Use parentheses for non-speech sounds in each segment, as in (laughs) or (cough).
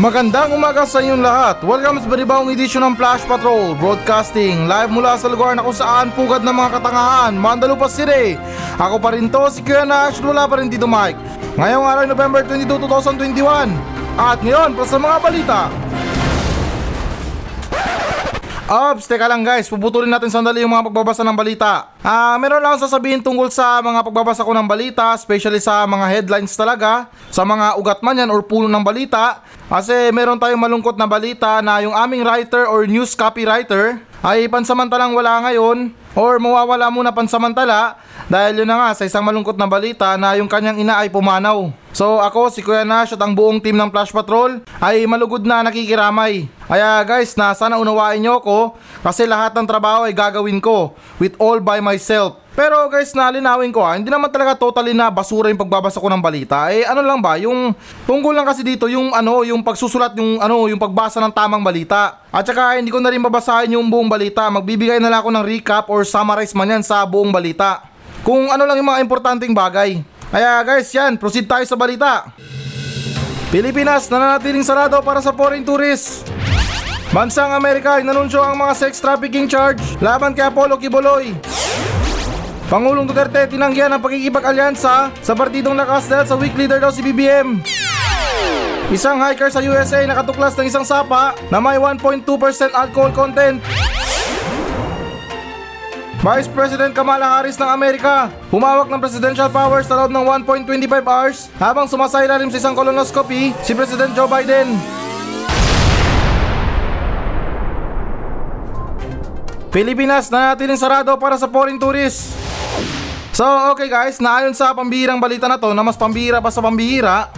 Magandang umaga sa inyong lahat. Welcome sa panibawang edisyon ng Flash Patrol Broadcasting live mula sa lugar na kung saan pugad ng mga katangahan, Mandalupa City. Ako pa rin to, si Kuya Nash, wala pa rin dito Mike. Ngayong araw November 22, 2021. At ngayon, para sa mga balita. Ops, teka lang guys, puputulin natin sandali yung mga pagbabasa ng balita. Ah, meron lang sasabihin tungkol sa mga pagbabasa ko ng balita, especially sa mga headlines talaga, sa mga ugat man yan or puno ng balita. Kasi meron tayong malungkot na balita na yung aming writer or news copywriter ay pansamantalang wala ngayon or mawawala muna pansamantala dahil yun na nga sa isang malungkot na balita na yung kanyang ina ay pumanaw. So ako, si Kuya Nash at ang buong team ng Flash Patrol ay malugod na nakikiramay. Kaya guys, na sana unawain nyo ako kasi lahat ng trabaho ay gagawin ko with all by myself. Pero guys, nalinawin ko ha, hindi naman talaga totally na basura yung pagbabasa ko ng balita. Eh ano lang ba, yung tungkol lang kasi dito yung ano, yung pagsusulat yung ano, yung pagbasa ng tamang balita. At saka hindi ko na rin babasahin yung buong balita. Magbibigay na lang ako ng recap or summarize man yan sa buong balita. Kung ano lang yung mga importanteng bagay. Kaya guys, yan, proceed tayo sa balita. Pilipinas nananatiling sarado para sa foreign tourists. Bansang Amerika inanunsyo ang mga sex trafficking charge laban kay Apollo Kibuloy. Pangulong Duterte tinanggihan ang pagkikipag-alyansa sa partidong lakas sa weak leader daw si BBM. Isang hiker sa USA nakatuklas ng isang sapa na may 1.2% alcohol content. Vice President Kamala Harris ng Amerika humawak ng presidential powers sa loob ng 1.25 hours habang sumasailalim sa isang colonoscopy si President Joe Biden. Pilipinas na natin sarado para sa foreign tourists. So okay guys, naayon sa pambihirang balita na to na mas pambihira pa sa pambihira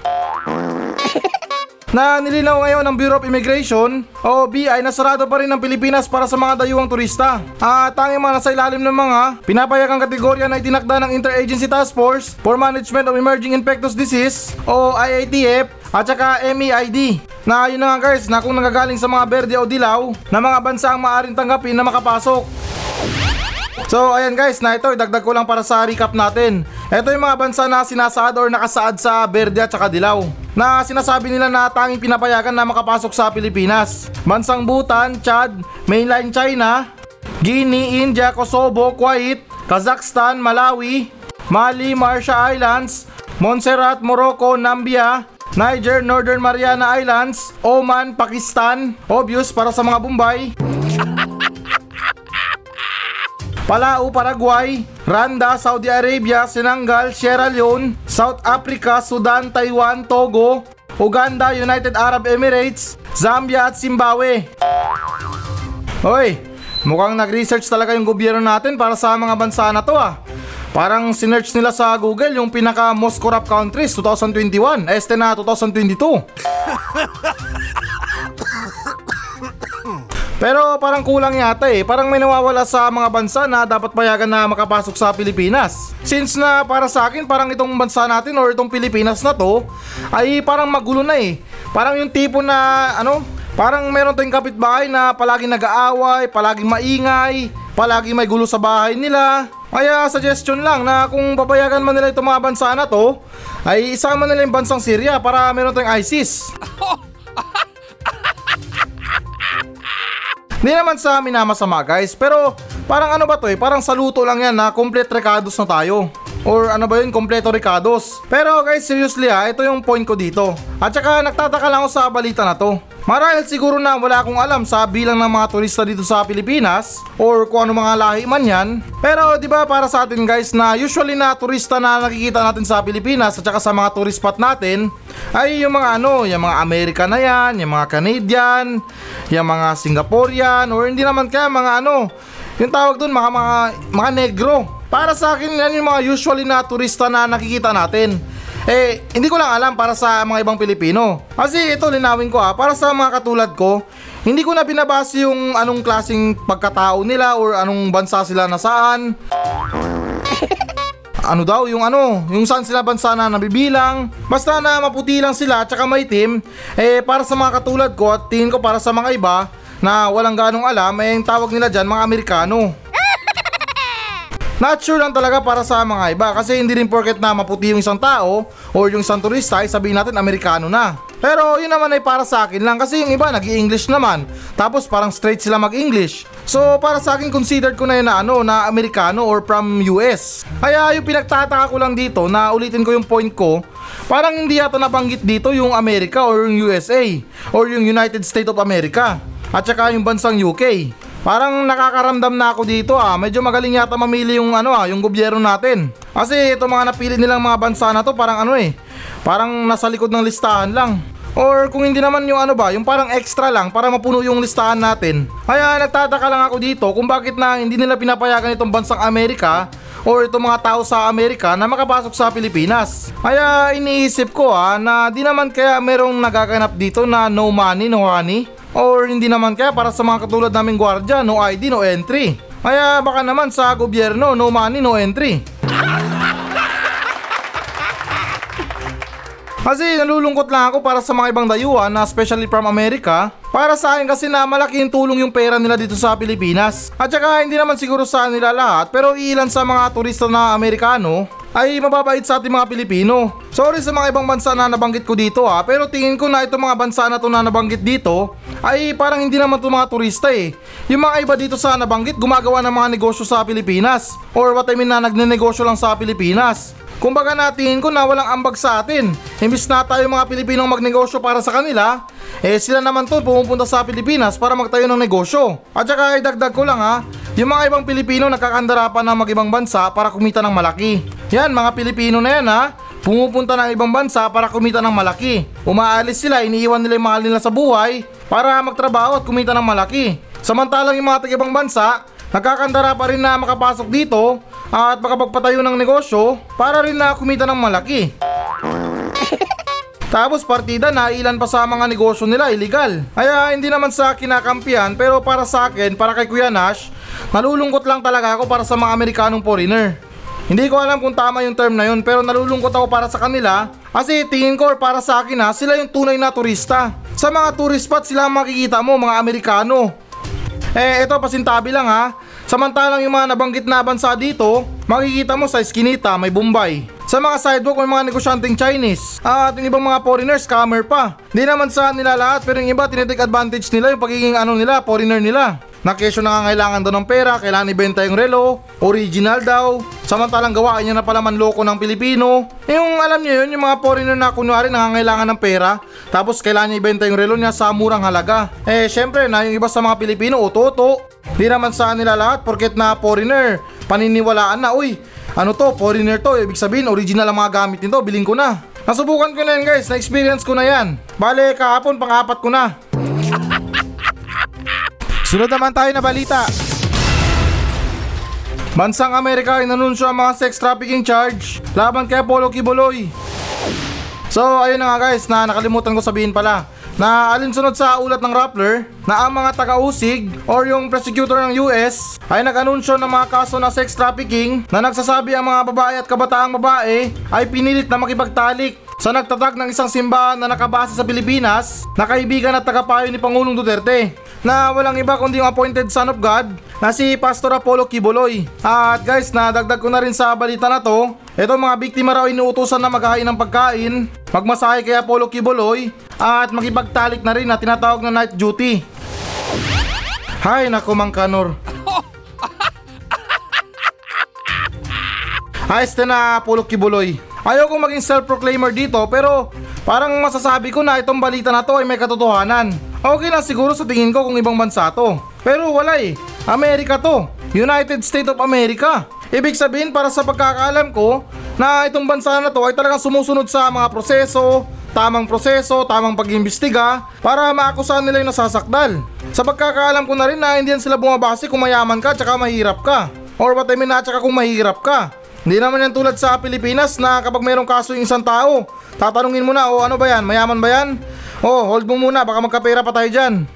na nilinaw ngayon ng Bureau of Immigration o BI na sarado pa rin ng Pilipinas para sa mga dayuhang turista. At tanging mga nasa ilalim ng mga pinapayagang kategorya na itinakda ng Interagency Task Force for Management of Emerging Infectious Disease o IATF at saka MEID. Na yun na nga guys na kung nagagaling sa mga berde o dilaw na mga bansa ang maaaring tanggapin na makapasok. So ayan guys, na ito idagdag ko lang para sa recap natin. Ito yung mga bansa na sinasaad or nakasaad sa berde at saka dilaw. Na sinasabi nila na tanging pinapayagan na makapasok sa Pilipinas. Bansang Bhutan, Chad, Mainland China, Guinea, India, Kosovo, Kuwait, Kazakhstan, Malawi, Mali, Marshall Islands, Montserrat, Morocco, Nambia, Niger, Northern Mariana Islands, Oman, Pakistan, obvious para sa mga Bombay, Palau, Paraguay, Randa, Saudi Arabia, Senegal, Sierra Leone, South Africa, Sudan, Taiwan, Togo, Uganda, United Arab Emirates, Zambia at Zimbabwe. Hoy, mukhang nag-research talaga yung gobyerno natin para sa mga bansa na to ah. Parang sinearch nila sa Google yung pinaka most corrupt countries 2021, este na 2022. (laughs) Pero parang kulang yata eh. Parang may nawawala sa mga bansa na dapat payagan na makapasok sa Pilipinas. Since na para sa akin parang itong bansa natin or itong Pilipinas na to ay parang magulo na eh. Parang yung tipo na ano, parang meron tayong kapitbahay na palaging nag-aaway, palaging maingay, palaging may gulo sa bahay nila. Kaya suggestion lang na kung papayagan man nila itong mga bansa na to, ay isama nila yung bansang Syria para meron tayong ISIS. (laughs) Hindi naman sa amin na masama guys, pero parang ano ba to eh, parang saluto lang yan na complete recados na tayo. Or ano ba yun, kompleto recados. Pero guys, seriously ha, ito yung point ko dito. At saka nagtataka lang ako sa balita na to. Marahil siguro na wala akong alam sa bilang ng mga turista dito sa Pilipinas or kung ano mga lahi man yan. Pero 'di ba para sa atin guys na usually na turista na nakikita natin sa Pilipinas at saka sa mga tourist spot natin ay yung mga ano, yung mga American na yan, yung mga Canadian, yung mga Singaporean or hindi naman kaya mga ano, yung tawag doon mga mga mga negro. Para sa akin yan yung mga usually na turista na nakikita natin. Eh, hindi ko lang alam para sa mga ibang Pilipino. Kasi ito, linawin ko ah, para sa mga katulad ko, hindi ko na binabase yung anong klaseng pagkatao nila or anong bansa sila nasaan. (laughs) ano daw, yung ano, yung saan sila bansa na nabibilang. Basta na maputi lang sila at saka may team, eh para sa mga katulad ko at tingin ko para sa mga iba na walang ganong alam, eh yung tawag nila dyan mga Amerikano. Not sure lang talaga para sa mga iba kasi hindi rin porket na maputi yung isang tao or yung isang turista ay sabihin natin Amerikano na. Pero yun naman ay para sa akin lang kasi yung iba nag english naman. Tapos parang straight sila mag-English. So para sa akin considered ko na yun na ano na Amerikano or from US. Kaya yung pinagtataka ko lang dito na ulitin ko yung point ko Parang hindi yata nabanggit dito yung Amerika or yung USA or yung United States of America at saka yung bansang UK. Parang nakakaramdam na ako dito ah. Medyo magaling yata mamili yung ano ah, yung gobyerno natin. Kasi ito mga napili nilang mga bansa na to parang ano eh. Parang nasa likod ng listahan lang. Or kung hindi naman yung ano ba, yung parang extra lang para mapuno yung listahan natin. Kaya nagtataka lang ako dito kung bakit na hindi nila pinapayagan itong bansang Amerika or itong mga tao sa Amerika na makapasok sa Pilipinas. Kaya iniisip ko ha na di naman kaya merong nagaganap dito na no money, no honey. Or hindi naman kaya para sa mga katulad naming gwardya, no ID, no entry. Kaya baka naman sa gobyerno, no money, no entry. Kasi nalulungkot lang ako para sa mga ibang dayuhan na especially from America. Para sa akin kasi na malaki yung tulong yung pera nila dito sa Pilipinas. At saka hindi naman siguro sa nila lahat pero ilan sa mga turista na Amerikano ay mababait sa ating mga Pilipino. Sorry sa mga ibang bansa na nabanggit ko dito ha, pero tingin ko na itong mga bansa na to na nabanggit dito ay parang hindi naman to mga turista eh. Yung mga iba dito sa nabanggit gumagawa ng mga negosyo sa Pilipinas or what I mean na nagnenegosyo lang sa Pilipinas. Kumbaga natin ko na walang ambag sa atin. Imbis na tayo mga Pilipinong magnegosyo para sa kanila, eh sila naman to pumupunta sa Pilipinas para magtayo ng negosyo. At saka idagdag ko lang ha, yung mga ibang Pilipino nagkakandara pa ng mag-ibang bansa para kumita ng malaki. Yan mga Pilipino na yan ha, pumupunta ng ibang bansa para kumita ng malaki. Umaalis sila, iniiwan nila yung mahal nila sa buhay para magtrabaho at kumita ng malaki. Samantalang yung mga taga-ibang bansa, nagkakandara pa rin na makapasok dito at makapagpatayo ng negosyo para rin na kumita ng malaki. (laughs) Tapos partida na ilan pa sa mga negosyo nila illegal. Kaya hindi naman sa kinakampihan pero para sa akin, para kay Kuya Nash, nalulungkot lang talaga ako para sa mga Amerikanong foreigner. Hindi ko alam kung tama yung term na yun pero nalulungkot ako para sa kanila kasi tingin ko para sa akin ha, sila yung tunay na turista. Sa mga tourist spot sila makikita mo mga Amerikano. Eh ito pasintabi lang ha, Samantalang yung mga nabanggit na bansa dito, makikita mo sa Eskinita may Bombay. Sa mga sidewalk may mga negosyanteng Chinese. At yung ibang mga foreigners, scammer pa. Hindi naman sa nila lahat pero yung iba tinitake advantage nila yung pagiging ano nila, foreigner nila na kesyo nangangailangan daw ng pera, kailangan ibenta yung relo, original daw, samantalang gawain niya na pala manloko ng Pilipino. Yung alam niyo yun, yung mga foreigner na kunwari nangangailangan ng pera, tapos kailangan niya ibenta yung relo niya sa murang halaga. Eh syempre na yung iba sa mga Pilipino, utoto. Di naman sa nila lahat porket na foreigner, paniniwalaan na, uy, ano to, foreigner to, ibig sabihin original ang mga gamit nito, biling ko na. Nasubukan ko na yan guys, na-experience ko na yan. Bale, kahapon pang-apat ko na. Sunod naman tayo na balita. Bansang Amerika inanunsyo ang mga sex trafficking charge laban kay Apollo Kibuloy. So ayun na nga guys na nakalimutan ko sabihin pala na alinsunod sa ulat ng Rappler na ang mga taga-usig or yung prosecutor ng US ay nag-anunsyo ng mga kaso na sex trafficking na nagsasabi ang mga babae at kabataang babae ay pinilit na makipagtalik sa nagtatag ng isang simbahan na nakabase sa Pilipinas na kaibigan at tagapayo ni Pangulong Duterte na walang iba kundi yung appointed son of God na si Pastor Apollo Kibuloy. At guys, nadagdag ko na rin sa balita na to, ito mga biktima raw inuutosan na maghahain ng pagkain, magmasahe kay Apollo Kibuloy, at makipagtalik na rin na tinatawag na night duty. Hay nako Mang Kanor. (laughs) Ayos na na Apollo Kibuloy. Ayaw kong maging self-proclaimer dito pero parang masasabi ko na itong balita na to ay may katotohanan. Okay lang siguro sa tingin ko kung ibang bansa to. Pero wala eh. Amerika to. United States of America. Ibig sabihin para sa pagkakaalam ko na itong bansa na to ay talagang sumusunod sa mga proseso, tamang proseso, tamang pag-imbestiga para maakusahan nila yung nasasakdal. Sa pagkakaalam ko na rin na hindi yan sila bumabase kung mayaman ka at mahirap ka. Or what I mean na tsaka kung mahirap ka. Hindi naman yan tulad sa Pilipinas na kapag mayroong kaso yung isang tao, tatanungin mo na, o ano ba yan, mayaman ba yan? Oh, hold mo muna, baka magkapera pa tayo dyan. (laughs)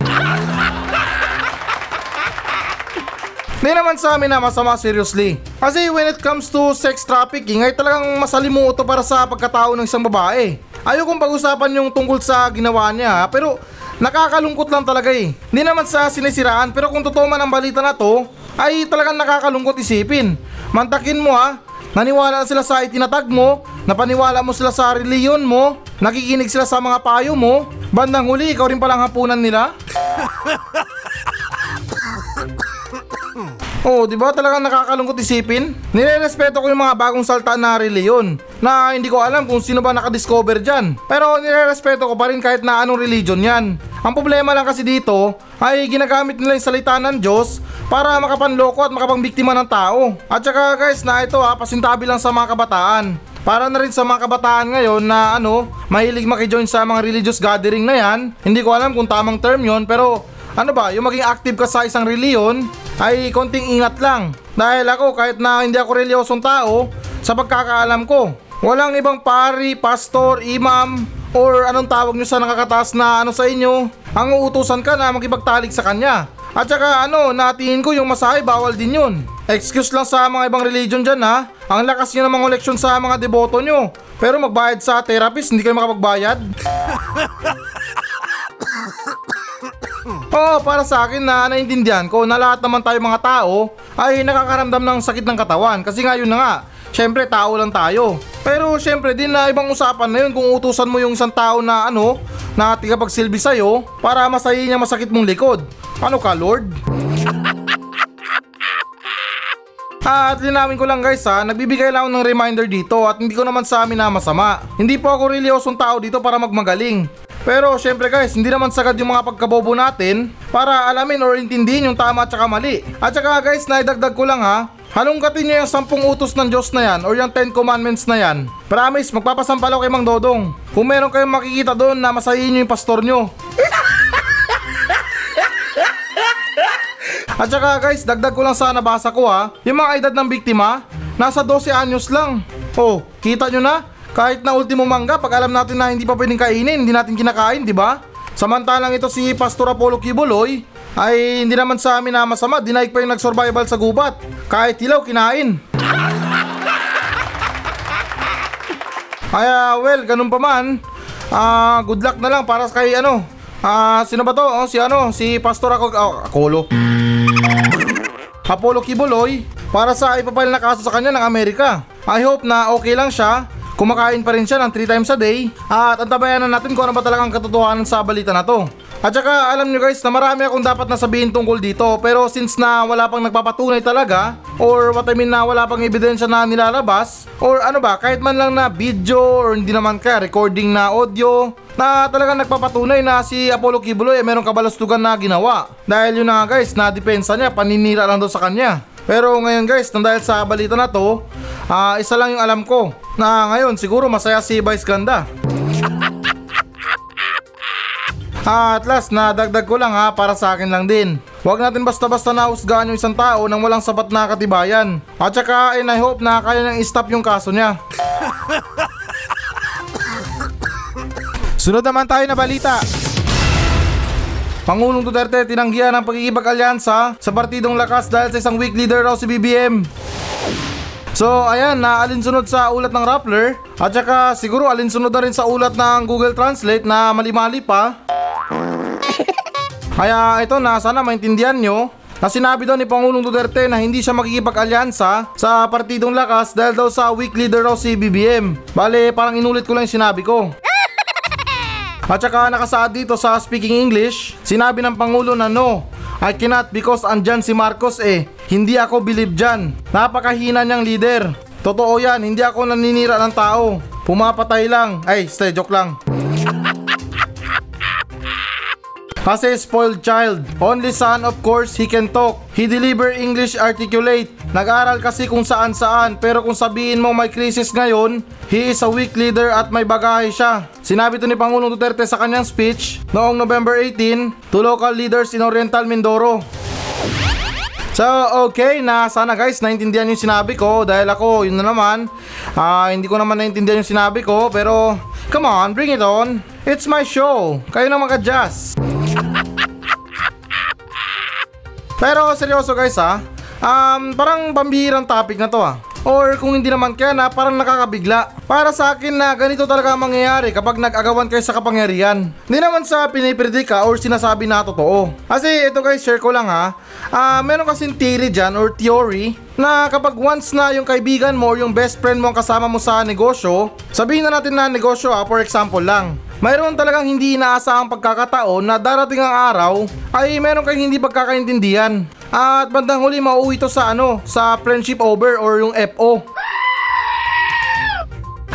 Hindi naman sa amin na masama seriously. Kasi when it comes to sex trafficking ay talagang masalimuto para sa pagkatao ng isang babae. Ayokong pag-usapan yung tungkol sa ginawa niya pero nakakalungkot lang talaga eh. Hindi naman sa sinisiraan pero kung totoo man ang balita na to ay talagang nakakalungkot isipin. Mantakin mo ha, Naniwala sila sa itinatag mo, napaniwala mo sila sa reliyon mo, nakikinig sila sa mga payo mo, bandang huli ikaw rin palang hapunan nila? (laughs) Oo, di ba talagang nakakalungkot isipin? Nirerespeto ko yung mga bagong salta na reliyon na hindi ko alam kung sino ba nakadiscover dyan. Pero nirerespeto ko pa rin kahit na anong religion yan. Ang problema lang kasi dito ay ginagamit nila yung salita ng Diyos para makapanloko at makapangbiktima ng tao. At saka guys na ito ha, pasintabi lang sa mga kabataan. Para na rin sa mga kabataan ngayon na ano, mahilig makijoin sa mga religious gathering na yan. Hindi ko alam kung tamang term yon pero ano ba, yung maging active ka sa isang reliyon ay konting ingat lang. Dahil ako kahit na hindi ako reliyosong tao, sa pagkakaalam ko, walang ibang pari, pastor, imam, or anong tawag nyo sa nakakataas na ano sa inyo, ang uutusan ka na makipagtalik sa kanya. At saka ano, natingin ko yung masahe bawal din yun. Excuse lang sa mga ibang religion dyan ha. Ang lakas nyo ng mga leksyon sa mga deboto nyo. Pero magbayad sa therapist, hindi kayo makapagbayad. (laughs) Oo, para sa akin na naintindihan ko na lahat naman tayo mga tao ay nakakaramdam ng sakit ng katawan kasi nga yun na nga, syempre tao lang tayo. Pero syempre din na ibang usapan na yun kung utusan mo yung isang tao na ano, na tigapagsilbi sa'yo para masayin niya masakit mong likod. Ano ka, Lord? (laughs) At linawin ko lang guys ha, nagbibigay lang ng reminder dito at hindi ko naman sa amin na masama. Hindi po ako reliyosong tao dito para magmagaling. Pero syempre guys, hindi naman sagad yung mga pagkabobo natin para alamin or intindihin yung tama at saka mali. At saka guys, naidagdag ko lang ha, halongkatin nyo yung sampung utos ng Diyos na yan or yung 10 commandments na yan. Promise, magpapasampalaw kay Mang Dodong. Kung meron kayong makikita doon na masahin nyo yung pastor nyo. (laughs) At saka guys, dagdag ko lang sa nabasa ko ha, yung mga edad ng biktima, nasa 12 anyos lang. Oh, kita nyo na? Kahit na ultimo mangga, pag alam natin na hindi pa pwedeng kainin, hindi natin kinakain, di ba? Samantalang ito si Pastor Apollo Kibuloy, ay hindi naman sa amin na masama, dinaig pa yung nag-survival sa gubat. Kahit hilaw, kinain. (laughs) Kaya well, ganun pa man. Ah, good luck na lang para kay ano. Ah, sino ba to? Oh, si ano, si Pastor ako oh, Akolo. Apollo Kibuloy para sa ipapile na kaso sa kanya ng Amerika. I hope na okay lang siya. Kumakain pa rin siya ng 3 times a day at antabayanan natin kung ano ba talagang katotohanan sa balita na to. At saka alam nyo guys na marami akong dapat na sabihin tungkol dito pero since na wala pang nagpapatunay talaga or what I mean na wala pang ebidensya na nilalabas or ano ba kahit man lang na video or hindi naman kaya recording na audio na talagang nagpapatunay na si Apollo Kibuloy ay merong kabalastugan na ginawa. Dahil yun na nga guys na depensa niya paninira lang daw sa kanya. Pero ngayon guys, nang dahil sa balita na to, ah, isa lang yung alam ko na ngayon siguro masaya si Vice Ganda. (laughs) Ah, at last, nadagdag ko lang ha, para sa akin lang din. Huwag natin basta-basta nahusgahan yung isang tao nang walang sapat na katibayan. At saka, and I hope na kaya nang i-stop yung kaso niya. Sunod naman tayo na balita. Pangulong Duterte tinanggihan ang pagkikipag-alyansa sa partidong lakas dahil sa isang weak leader raw si BBM. So ayan, na alinsunod sa ulat ng Rappler at saka siguro alinsunod na rin sa ulat ng Google Translate na mali-mali pa. Kaya ito na sana maintindihan nyo na sinabi daw ni Pangulong Duterte na hindi siya makikipag-alyansa sa partidong lakas dahil daw sa weak leader raw si BBM. Bale, parang inulit ko lang yung sinabi ko. At saka nakasaad dito sa Speaking English, sinabi ng Pangulo na no, I cannot because andyan si Marcos eh. Hindi ako believe dyan. Napakahina niyang leader. Totoo yan, hindi ako naninira ng tao. Pumapatay lang. Ay, stay, joke lang. Kasi spoiled child. Only son of course he can talk. He deliver English articulate. Nag-aral kasi kung saan saan pero kung sabihin mo may crisis ngayon, he is a weak leader at may bagahe siya. Sinabi to ni Pangulong Duterte sa kanyang speech noong November 18 to local leaders in Oriental Mindoro. So, okay na sana guys, naintindihan yung sinabi ko dahil ako, yun na naman, ah, hindi ko naman naintindihan yung sinabi ko pero come on, bring it on. It's my show. Kayo na mag-adjust. Pero seryoso guys ha, um, parang pambihirang topic na to ha. Or kung hindi naman kaya na parang nakakabigla. Para sa akin na ganito talaga ang mangyayari kapag nag-agawan kayo sa kapangyarihan. Hindi naman sa pinipredika or sinasabi na totoo. Kasi ito guys, share ko lang ha. Ah, meron kasing theory dyan or theory na kapag once na yung kaibigan mo or yung best friend mo ang kasama mo sa negosyo, sabihin na natin na negosyo ha, for example lang. Mayroon talagang hindi inaasahang pagkakataon na darating ang araw ay meron kayong hindi pagkakaintindihan. At bandang huli mauwi ito sa ano, sa friendship over or yung FO.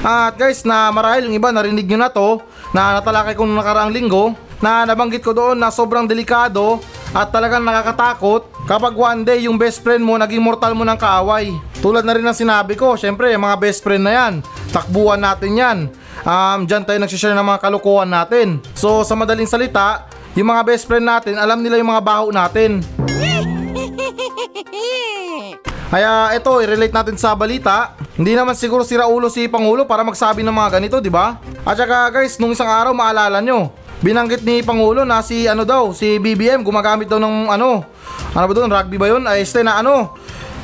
At guys, na marahil yung iba narinig nyo na to, na natalakay ko nung nakaraang linggo, na nabanggit ko doon na sobrang delikado at talagang nakakatakot kapag one day yung best friend mo naging mortal mo ng kaaway. Tulad na rin ng sinabi ko, syempre yung mga best friend na yan, takbuhan natin yan. Um, dyan tayo nagsishare ng mga kalukuhan natin. So sa madaling salita, yung mga best friend natin, alam nila yung mga baho natin. (laughs) Kaya ito, i-relate natin sa balita. Hindi naman siguro si Raulo si Pangulo para magsabi ng mga ganito, di ba? At saka guys, nung isang araw maalala nyo, binanggit ni Pangulo na si ano daw, si BBM gumagamit daw ng ano, ano ba doon, rugby ba yun? Ay, este na ano,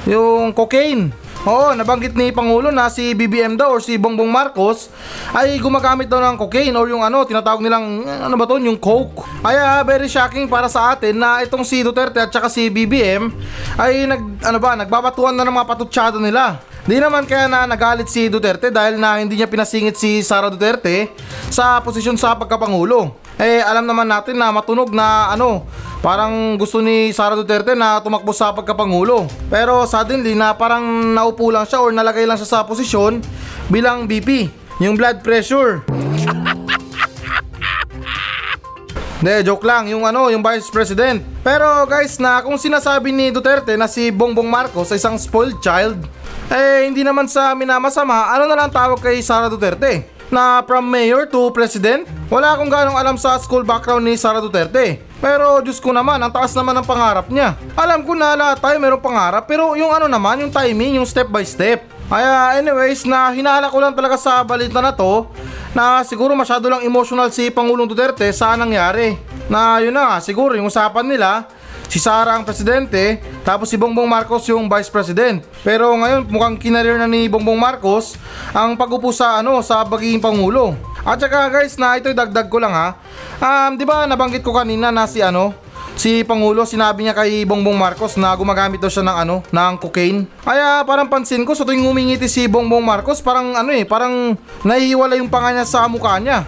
yung cocaine. Oo, nabanggit ni Pangulo na si BBM daw or si Bongbong Marcos ay gumagamit daw ng cocaine or yung ano, tinatawag nilang, ano ba to, yung coke. Kaya very shocking para sa atin na itong si Duterte at saka si BBM ay nag, ano ba, nagbabatuan na ng mga patutsado nila. Di naman kaya na nagalit si Duterte dahil na hindi niya pinasingit si Sara Duterte sa posisyon sa pagkapangulo. Eh alam naman natin na matunog na ano, parang gusto ni Sara Duterte na tumakbo sa pagkapangulo. Pero suddenly na parang naupo lang siya or nalagay lang siya sa posisyon bilang BP, yung blood pressure. (laughs) Hindi, joke lang. Yung ano, yung Vice President. Pero guys, na kung sinasabi ni Duterte na si Bongbong Marcos ay isang spoiled child, eh hindi naman sa minamasama, ano na lang tawag kay Sara Duterte? Na from mayor to president? Wala akong ganong alam sa school background ni Sara Duterte. Pero Diyos ko naman, ang taas naman ng pangarap niya. Alam ko na lahat tayo mayroong pangarap, pero yung ano naman, yung timing, yung step by step. Kaya anyways, na hinala ko lang talaga sa balita na to na siguro masyado lang emotional si Pangulong Duterte sa nangyari. Na yun na nga, siguro yung usapan nila, si Sara ang presidente, tapos si Bongbong Marcos yung vice president. Pero ngayon mukhang kinarir na ni Bongbong Marcos ang pagupo sa ano sa pagiging pangulo. At saka guys, na ito dagdag ko lang ha. Um, 'di ba nabanggit ko kanina na si ano, si Pangulo sinabi niya kay Bongbong Marcos na gumagamit daw siya ng ano, ng cocaine. Kaya parang pansin ko sa tuwing ngumingiti si Bongbong Marcos, parang ano eh, parang nahihiwala yung panga niya sa mukha niya.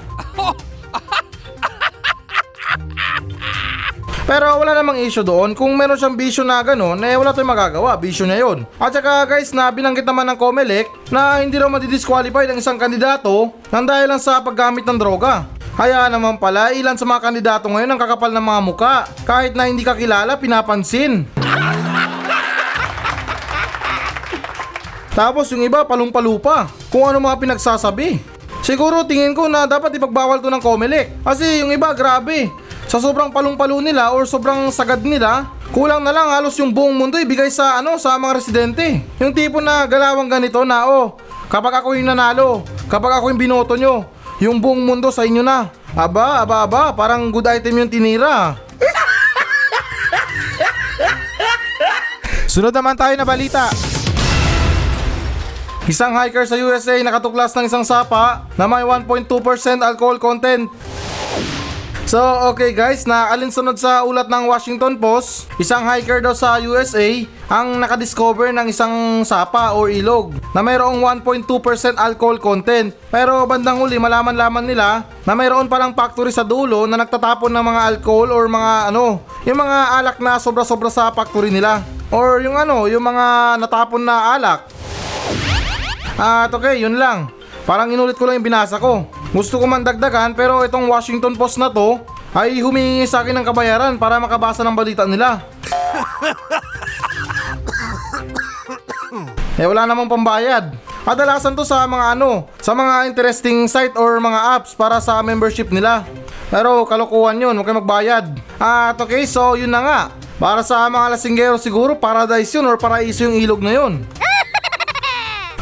Pero wala namang issue doon. Kung meron siyang bisyo na gano'n, eh wala tayong magagawa. Bisyo niya yun. At saka guys, na binanggit naman ng Comelec na hindi raw madidisqualify ng isang kandidato nang dahil lang sa paggamit ng droga. Kaya naman pala, ilan sa mga kandidato ngayon ang kakapal ng mga muka. Kahit na hindi kakilala, pinapansin. Tapos yung iba, palong-palupa. Kung ano mga pinagsasabi. Siguro tingin ko na dapat ipagbawal to ng Comelec. Kasi yung iba, grabe. Sa sobrang palong-palo nila or sobrang sagad nila, kulang na lang halos yung buong mundo ibigay sa ano sa mga residente. Yung tipo na galawang ganito na oh, kapag ako yung nanalo, kapag ako yung binoto nyo, yung buong mundo sa inyo na. Aba, aba, aba, parang good item yung tinira. (laughs) Sunod naman tayo na balita. Isang hiker sa USA nakatuklas ng isang sapa na may 1.2% alcohol content. So, okay guys, na alinsunod sa ulat ng Washington Post, isang hiker daw sa USA ang nakadiscover ng isang sapa or ilog na mayroong 1.2% alcohol content. Pero bandang huli, malaman-laman nila na mayroon palang factory sa dulo na nagtatapon ng mga alcohol or mga ano, yung mga alak na sobra-sobra sa factory nila. Or yung ano, yung mga natapon na alak. At okay, yun lang. Parang inulit ko lang yung binasa ko. Gusto ko man dagdagan pero itong Washington Post na to ay humingi sa akin ng kabayaran para makabasa ng balita nila. eh wala namang pambayad. Kadalasan to sa mga ano, sa mga interesting site or mga apps para sa membership nila. Pero kalokohan yun, huwag kayo magbayad. At okay, so yun na nga. Para sa mga lasinggero siguro, paradise yun or paraiso yung ilog na yun.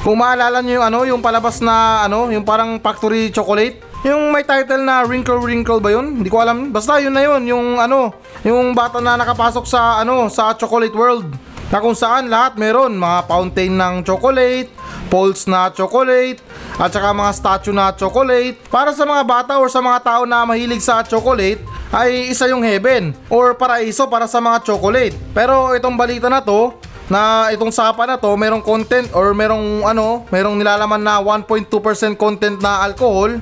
Kung maalala nyo yung ano, yung palabas na ano, yung parang factory chocolate. Yung may title na Wrinkle Wrinkle ba yun? Hindi ko alam. Basta yun na yun, yung ano, yung bata na nakapasok sa ano, sa chocolate world. Na kung saan lahat meron, mga fountain ng chocolate, poles na chocolate, at saka mga statue na chocolate. Para sa mga bata or sa mga tao na mahilig sa chocolate, ay isa yung heaven or paraiso para sa mga chocolate. Pero itong balita na to, na itong sapa na to, merong content or merong ano, merong nilalaman na 1.2% content na alcohol.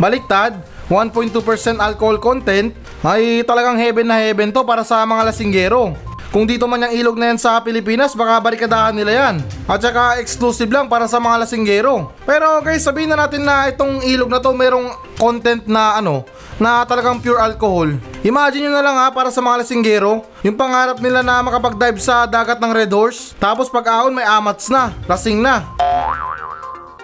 Baliktad, 1.2% alcohol content ay talagang heaven na heaven to para sa mga lasinggero. Kung dito man yung ilog na yan sa Pilipinas, baka barikadahan nila yan. At saka exclusive lang para sa mga lasinggero. Pero guys, sabihin na natin na itong ilog na to merong content na ano, na talagang pure alcohol. Imagine nyo na lang ha, para sa mga lasinggero, yung pangarap nila na makapag-dive sa dagat ng Red Horse, tapos pag ahon may amats na, lasing na.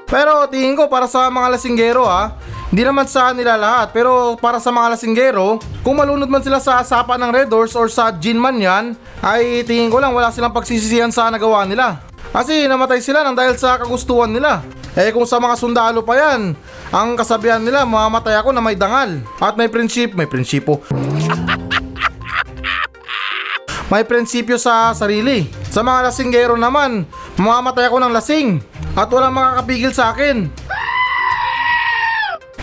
Pero tingin ko para sa mga lasinggero ha, hindi naman sa nila lahat, pero para sa mga lasinggero, kung malunod man sila sa sapa ng Red Horse or sa gin man yan, ay tingin ko lang wala silang pagsisisihan sa nagawa nila. Kasi namatay sila nang dahil sa kagustuhan nila. Eh kung sa mga sundalo pa yan, ang kasabihan nila, mamamatay ako na may dangal. At may prinsip, may prinsipo. (laughs) may prinsipyo sa sarili. Sa mga lasinggero naman, mamamatay ako ng lasing. At walang makakapigil sa akin.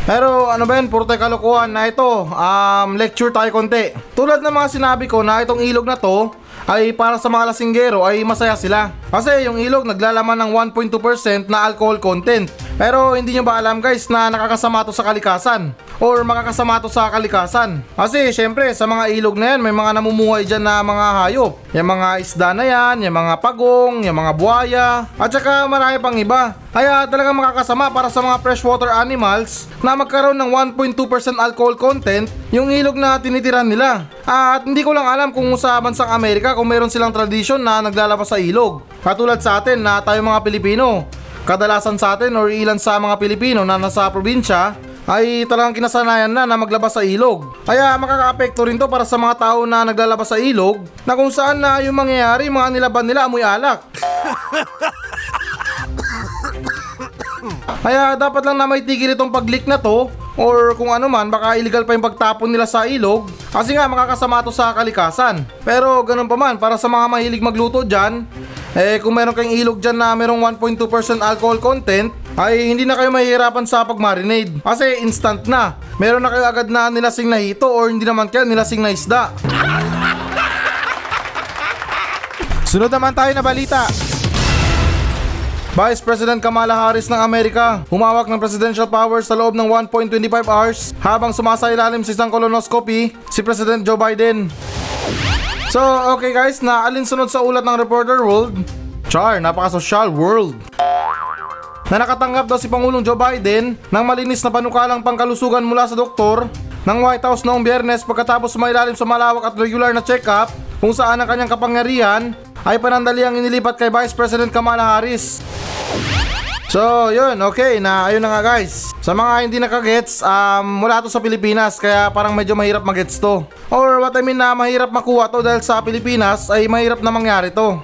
Pero ano ba yan, puro tayo kalokohan na ito, um, lecture tayo konti. Tulad ng mga sinabi ko na itong ilog na to, ay para sa mga lasinggero ay masaya sila. Kasi yung ilog naglalaman ng 1.2% na alcohol content. Pero hindi nyo ba alam guys na nakakasama to sa kalikasan? Or makakasama to sa kalikasan? Kasi syempre sa mga ilog na yan may mga namumuhay dyan na mga hayop. Yung mga isda na yan, yung mga pagong, yung mga buhaya, at saka marami pang iba. Kaya talagang makakasama para sa mga freshwater animals na magkaroon ng 1.2% alcohol content yung ilog na tinitiran nila. At hindi ko lang alam kung sa bansang Amerika kung meron silang tradisyon na naglalabas sa ilog. Katulad sa atin na tayo mga Pilipino, kadalasan sa atin or ilan sa mga Pilipino na nasa probinsya ay talagang kinasanayan na na maglabas sa ilog. Kaya makakaapekto rin to para sa mga tao na naglalabas sa ilog na kung saan na yung mangyayari mga nilaban nila amoy alak. Kaya dapat lang na may tigil itong pag-leak na to or kung ano man baka illegal pa yung pagtapon nila sa ilog kasi nga makakasama to sa kalikasan. Pero ganun pa man para sa mga mahilig magluto dyan eh kung meron kayong ilog dyan na merong 1.2% alcohol content ay hindi na kayo mahihirapan sa pag-marinade kasi instant na. Meron na kayo agad na nilasing na hito or hindi naman kaya nilasing na isda. (laughs) Sunod naman tayo na balita. Vice President Kamala Harris ng Amerika humawak ng presidential powers sa loob ng 1.25 hours habang sumasailalim sa isang colonoscopy si President Joe Biden. So, okay guys, na alinsunod sa ulat ng Reporter World, char, napaka-social world, na nakatanggap daw si Pangulong Joe Biden ng malinis na panukalang pangkalusugan mula sa doktor ng White House noong biyernes pagkatapos sumailalim sa malawak at regular na check-up kung saan ang kanyang kapangyarihan ay panandaliang inilipat kay Vice President Kamala Harris. So, yun, okay, na ayun na nga guys. Sa mga hindi nakagets, um, mula to sa Pilipinas, kaya parang medyo mahirap magets to. Or what I mean na mahirap makuha to dahil sa Pilipinas ay mahirap na mangyari to.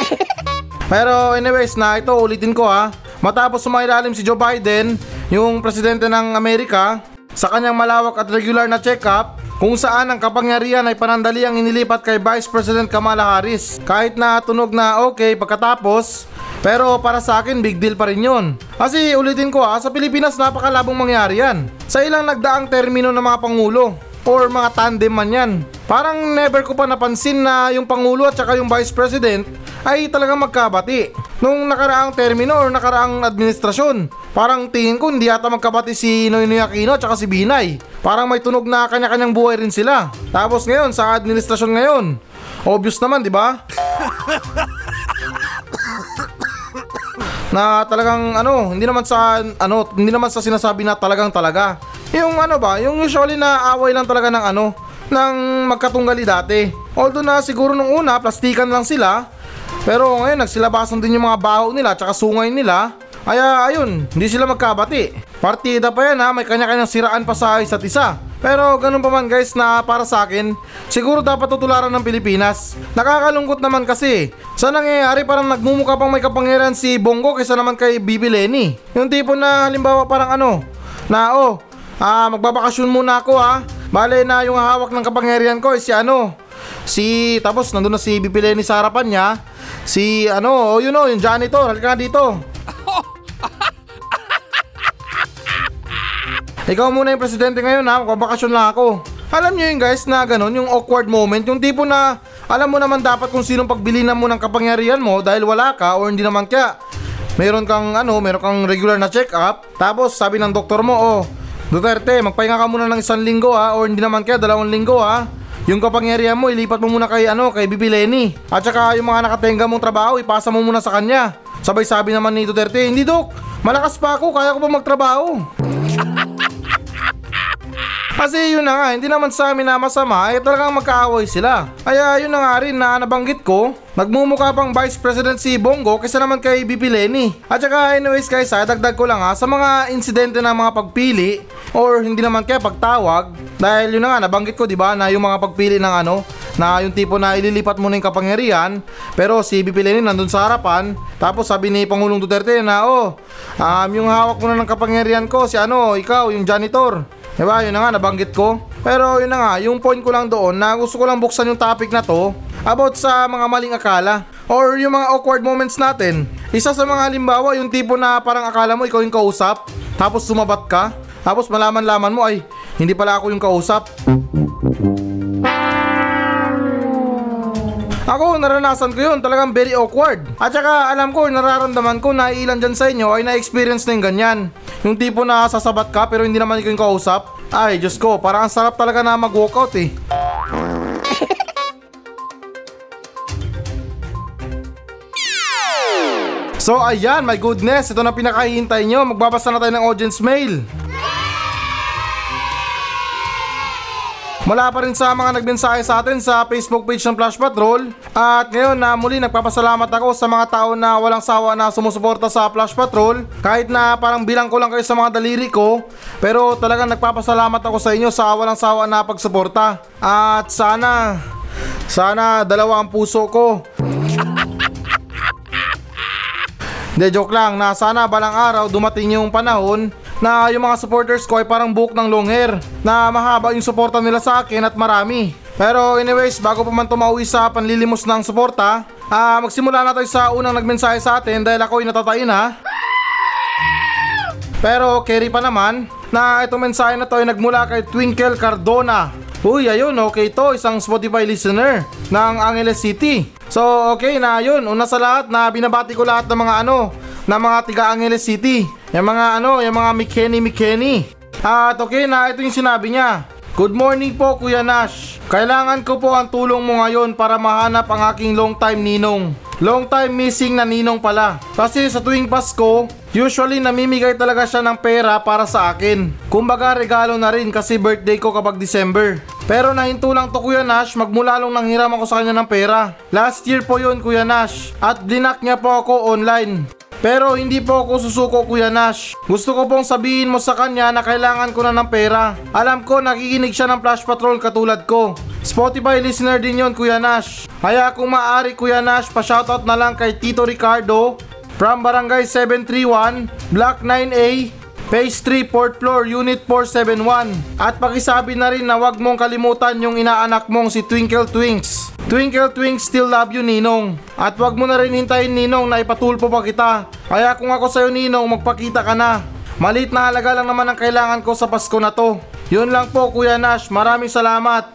(laughs) Pero anyways na ito ulitin ko ha. Matapos sumailalim si Joe Biden, yung presidente ng Amerika, sa kanyang malawak at regular na check-up, kung saan ang kapangyarihan ay panandali ang inilipat kay Vice President Kamala Harris. Kahit na tunog na okay pagkatapos, pero para sa akin, big deal pa rin yun. Kasi ulitin ko ha, sa Pilipinas napakalabong mangyari yan. Sa ilang nagdaang termino ng mga pangulo or mga tandem man yan. Parang never ko pa napansin na yung pangulo at saka yung vice president ay talagang magkabati. Nung nakaraang termino or nakaraang administrasyon, parang tingin ko hindi yata magkabati si Noynoy Aquino at saka si Binay. Parang may tunog na kanya-kanyang buhay rin sila. Tapos ngayon, sa administrasyon ngayon, obvious naman, di ba? (laughs) na talagang ano, hindi naman sa ano, hindi naman sa sinasabi na talagang talaga. Yung ano ba, yung usually na away lang talaga ng ano, ng magkatunggali dati. Although na siguro nung una, plastikan lang sila. Pero ngayon, nagsilabasan din yung mga baho nila at sungay nila. Kaya ayun, hindi sila magkabati. Partida pa yan ha, may kanya-kanyang siraan pa sa isa't isa. Pero ganun pa man guys na para sa akin, siguro dapat tutularan ng Pilipinas. Nakakalungkot naman kasi, sa nangyayari parang nagmumukha pang may kapangyarihan si Bongo kaysa naman kay Bibi Lenny. Yung tipo na halimbawa parang ano, na oh, ah, magbabakasyon muna ako ha. Bale na yung hawak ng kapangyarihan ko ay si ano, Si, tapos nandun na si BP Lenny sa harapan niya. Si, ano, oh, yun o, yung janitor. Halika dito. Ikaw muna yung presidente ngayon ha, magbabakasyon lang ako. Alam niyo yun guys na ganun, yung awkward moment, yung tipo na alam mo naman dapat kung sinong pagbilinan mo ng kapangyarihan mo dahil wala ka or hindi naman kaya. Meron kang ano, meron kang regular na check-up, tapos sabi ng doktor mo, oh, Duterte, magpahinga ka muna ng isang linggo ha, or hindi naman kaya dalawang linggo ha. Yung kapangyarihan mo, ilipat mo muna kay ano, kay Bibi Lenny. At saka yung mga nakatenga mong trabaho, ipasa mo muna sa kanya. Sabay sabi naman ni Duterte, hindi dok, malakas pa ako, kaya ko pa magtrabaho. Kasi yun na nga, hindi naman sa amin na masama, eh talagang magkaaway sila. Kaya yun na nga rin na nabanggit ko, nagmumukha pang Vice President si Bongo kaysa naman kay BP Lenny. At saka anyways guys ha, dagdag ko lang ha, sa mga insidente ng mga pagpili, or hindi naman kaya pagtawag, dahil yun na nga, nabanggit ko di ba na yung mga pagpili ng ano, na yung tipo na ililipat mo na yung kapangyarihan pero si BP Lenny nandun sa harapan tapos sabi ni Pangulong Duterte na oh um, yung hawak mo na ng kapangyarihan ko si ano ikaw yung janitor Diba? Yun na nga, nabanggit ko. Pero yun na nga, yung point ko lang doon na gusto ko lang buksan yung topic na to about sa mga maling akala or yung mga awkward moments natin. Isa sa mga halimbawa, yung tipo na parang akala mo ikaw yung kausap, tapos sumabat ka, tapos malaman-laman mo ay hindi pala ako yung kausap. Ako, naranasan ko yun. Talagang very awkward. At saka, alam ko, nararamdaman ko na ilan dyan sa inyo ay na-experience na yung ganyan. Yung tipo na sasabat ka pero hindi naman ikaw yung kausap. Ay, Diyos ko, parang ang sarap talaga na mag-walkout eh. So ayan, my goodness, ito na pinakahihintay nyo. Magbabasa na tayo ng audience mail. Mula pa rin sa mga nagmensahe sa atin sa Facebook page ng Flash Patrol. At ngayon na muli nagpapasalamat ako sa mga tao na walang sawa na sumusuporta sa Flash Patrol. Kahit na parang bilang ko lang kayo sa mga daliri ko. Pero talagang nagpapasalamat ako sa inyo sa walang sawa na pagsuporta. At sana, sana dalawa ang puso ko. (laughs) Hindi, joke lang na sana balang araw dumating yung panahon na yung mga supporters ko ay parang buhok ng long hair na mahaba yung suporta nila sa akin at marami. Pero anyways, bago pa man tumauwi sa panlilimos ng suporta, ah magsimula na tayo sa unang nagmensahe sa atin dahil ako ay natatain ha. Pero carry pa naman na itong mensahe na to ay nagmula kay Twinkle Cardona. Uy, ayun, okay to, isang Spotify listener ng Angeles City. So, okay na yun, una sa lahat na binabati ko lahat ng mga ano, ng mga tiga Angeles City. Yung mga ano, yung mga Mikeni Mikeni. At okay na, ito yung sinabi niya. Good morning po Kuya Nash. Kailangan ko po ang tulong mo ngayon para mahanap ang aking long time ninong. Long time missing na ninong pala. Kasi sa tuwing Pasko, usually namimigay talaga siya ng pera para sa akin. Kumbaga regalo na rin kasi birthday ko kapag December. Pero nahinto lang to Kuya Nash, magmula lang nang hiram ako sa kanya ng pera. Last year po yun Kuya Nash. At dinak niya po ako online. Pero hindi po ako susuko Kuya Nash. Gusto ko pong sabihin mo sa kanya na kailangan ko na ng pera. Alam ko nakikinig siya ng Flash Patrol katulad ko. Spotify listener din yon Kuya Nash. Kaya kung maaari Kuya Nash, pa-shoutout na lang kay Tito Ricardo from Barangay 731, Block 9A, Phase 3, 4th floor, Unit 471. At pakisabi na rin na wag mong kalimutan yung inaanak mong si Twinkle Twinks. Twinkle Twinks still love you Ninong. At wag mo na rin hintayin Ninong na ipatulpo pa kita. Kaya kung ako sa'yo Ninong, magpakita ka na. Malit na halaga lang naman ang kailangan ko sa Pasko na to. Yun lang po Kuya Nash, maraming salamat.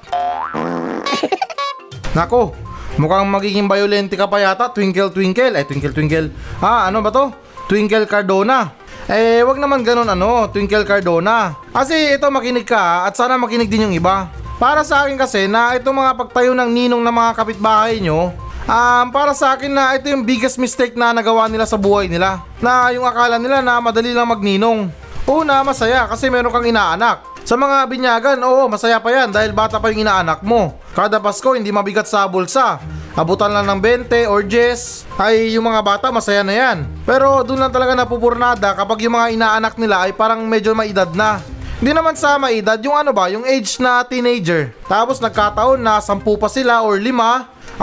(laughs) Nako, mukhang magiging violente ka pa yata, Twinkle Twinkle. Ay, Twinkle Twinkle. Ah, ano ba to? Twinkle Cardona. Eh, wag naman ganun ano, Twinkle Cardona. Kasi ito makinig ka at sana makinig din yung iba. Para sa akin kasi na itong mga pagtayo ng ninong ng mga kapitbahay nyo, um, para sa akin na ito yung biggest mistake na nagawa nila sa buhay nila. Na yung akala nila na madali lang magninong. Una, masaya kasi meron kang inaanak. Sa mga binyagan, oo, masaya pa yan dahil bata pa yung inaanak mo. Kada Pasko, hindi mabigat sa bulsa. Abutan lang ng 20 or 10, ay yung mga bata masaya na yan. Pero doon lang talaga napupurnada kapag yung mga inaanak nila ay parang medyo maedad na. Hindi naman sa maedad, yung ano ba, yung age na teenager. Tapos nagkataon na 10 pa sila or 5,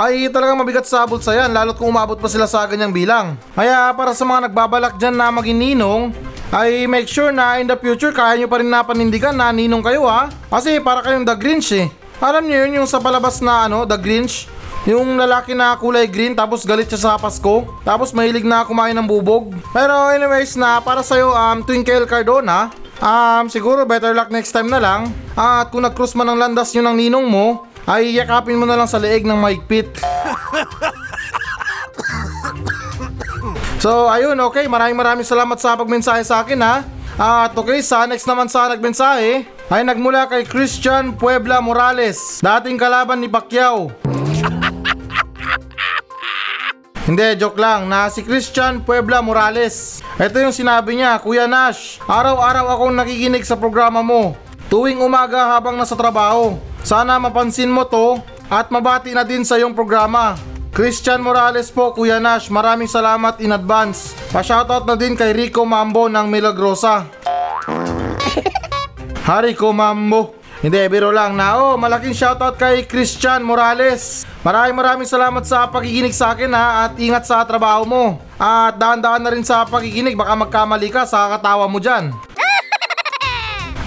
ay talagang mabigat sa bulsa yan lalo't kung umabot pa sila sa ganyang bilang. Kaya para sa mga nagbabalak dyan na maging ninong, ay make sure na in the future kaya nyo pa rin napanindigan na ninong kayo ha. Kasi para kayong the Grinch eh. Alam niyo yun yung sa palabas na ano, The Grinch? Yung lalaki na kulay green tapos galit siya sa Pasko. Tapos mahilig na kumain ng bubog. Pero anyways na para sa'yo um, Twinkle Cardona. Um, siguro better luck next time na lang. At kung nag-cross man ang landas yun ng ninong mo, ay yakapin mo na lang sa leeg ng mahigpit. So ayun, okay. Maraming maraming salamat sa pagmensahe sa akin ha. At okay, sa next naman sa nagmensahe ay nagmula kay Christian Puebla Morales, dating kalaban ni Pacquiao. Hindi, joke lang, na si Christian Puebla Morales. Ito yung sinabi niya, Kuya Nash, araw-araw akong nakikinig sa programa mo. Tuwing umaga habang nasa trabaho. Sana mapansin mo to at mabati na din sa iyong programa. Christian Morales po, Kuya Nash, maraming salamat in advance. Pa-shoutout na din kay Rico Mambo ng Milagrosa. (laughs) Hariko Mambo. Hindi, biro lang na oh, malaking shoutout kay Christian Morales. Maraming maraming salamat sa pakikinig sa akin ha at ingat sa trabaho mo. At dahan-dahan na rin sa pakikinig baka magkamali ka sa katawa mo dyan.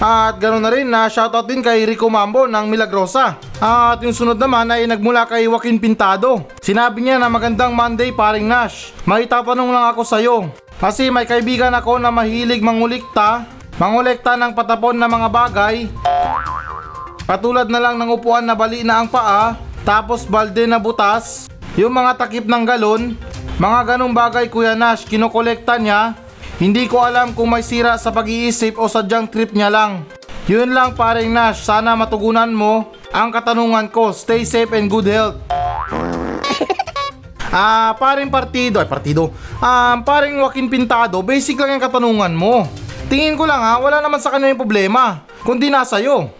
At ganoon na rin na shoutout din kay Rico Mambo ng Milagrosa. At yung sunod naman ay nagmula kay Joaquin Pintado. Sinabi niya na magandang Monday paring Nash. May tatanong lang ako sa'yo. Kasi may kaibigan ako na mahilig mangulikta, mangolekta ng patapon na mga bagay. Katulad na lang ng upuan na bali na ang paa, tapos balde na butas, yung mga takip ng galon, mga ganong bagay Kuya Nash, kinokolekta niya. Hindi ko alam kung may sira sa pag-iisip o sadyang trip niya lang. Yun lang paring Nash, sana matugunan mo ang katanungan ko. Stay safe and good health. (laughs) Ah, paring partido, ay partido. Ah, paring Joaquin Pintado, basic lang yung katanungan mo. Tingin ko lang ha, wala naman sa kanya yung problema, kundi nasa iyo.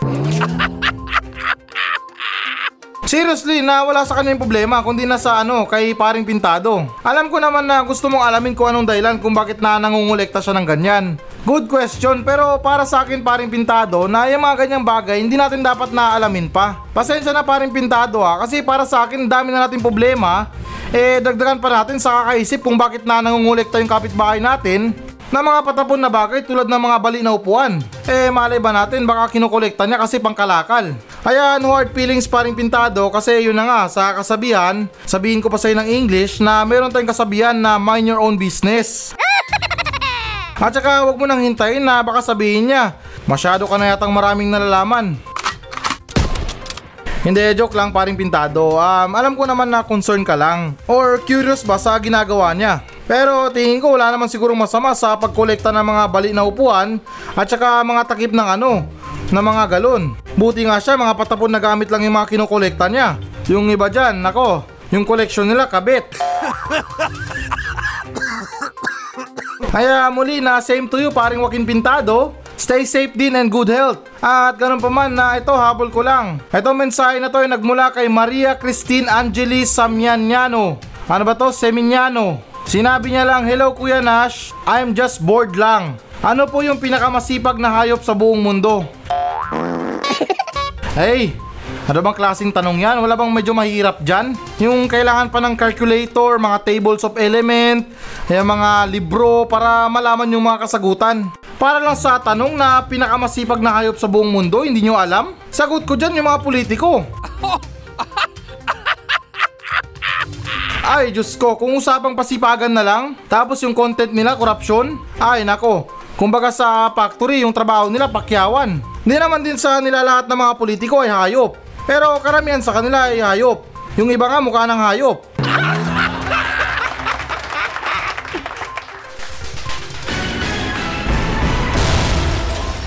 Seriously, na wala sa kanya yung problema kundi nasa ano, kay paring pintado. Alam ko naman na gusto mong alamin kung anong dahilan kung bakit na nangungulekta siya ng ganyan. Good question, pero para sa akin paring pintado na yung mga ganyang bagay hindi natin dapat na alamin pa. Pasensya na paring pintado ha, kasi para sa akin dami na natin problema. Eh, dagdagan pa natin sa kakaisip kung bakit na nangungulekta yung kapitbahay natin na mga patapon na bagay tulad ng mga bali na upuan. Eh malay ba natin baka kinukolekta niya kasi pangkalakal. Kaya no hard feelings pa rin pintado kasi yun na nga sa kasabihan, sabihin ko pa sa'yo ng English na meron tayong kasabihan na mind your own business. (laughs) At saka wag mo nang hintayin na baka sabihin niya, masyado ka na yatang maraming nalalaman. Hindi, joke lang paring pintado. Um, alam ko naman na concern ka lang. Or curious ba sa ginagawa niya. Pero tingin ko wala naman sigurong masama sa pagkolekta ng mga bali na upuan at saka mga takip ng ano, ng mga galon. Buti nga siya, mga patapon na gamit lang yung mga kinokolekta niya. Yung iba dyan, nako, yung collection nila kabit. (coughs) Kaya muli na same to you paring Joaquin Pintado. Stay safe din and good health. At ganun pa man na ito habol ko lang. Ito mensahe na to ay nagmula kay Maria Christine Angeli Samianyano. Ano ba to? Seminiano. Sinabi niya lang, Hello Kuya Nash, I'm just bored lang. Ano po yung pinakamasipag na hayop sa buong mundo? (laughs) Hey, ano bang klaseng tanong yan? Wala bang medyo mahirap dyan? Yung kailangan pa ng calculator, mga tables of element, yung mga libro para malaman yung mga kasagutan. Para lang sa tanong na pinakamasipag na hayop sa buong mundo, hindi nyo alam? Sagot ko dyan yung mga politiko. (laughs) Ay, Diyos ko, kung usapang pasipagan na lang, tapos yung content nila, korupsyon, ay nako, kumbaga sa factory, yung trabaho nila, pakyawan. Hindi naman din sa nila lahat ng mga politiko ay hayop. Pero karamihan sa kanila ay hayop. Yung iba nga mukha ng hayop.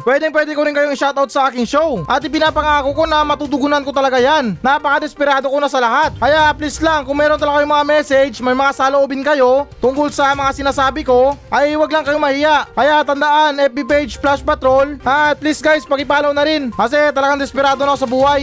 Pwede pwede ko rin kayong shoutout sa aking show. At ipinapangako ko na matutugunan ko talaga yan. Napaka-desperado ko na sa lahat. Kaya please lang, kung meron talaga kayong mga message, may mga saloobin kayo tungkol sa mga sinasabi ko, ay wag lang kayong mahiya. Kaya tandaan, FB page Flash Patrol. At please guys, pakipollow na rin. Kasi talagang desperado na ako sa buhay.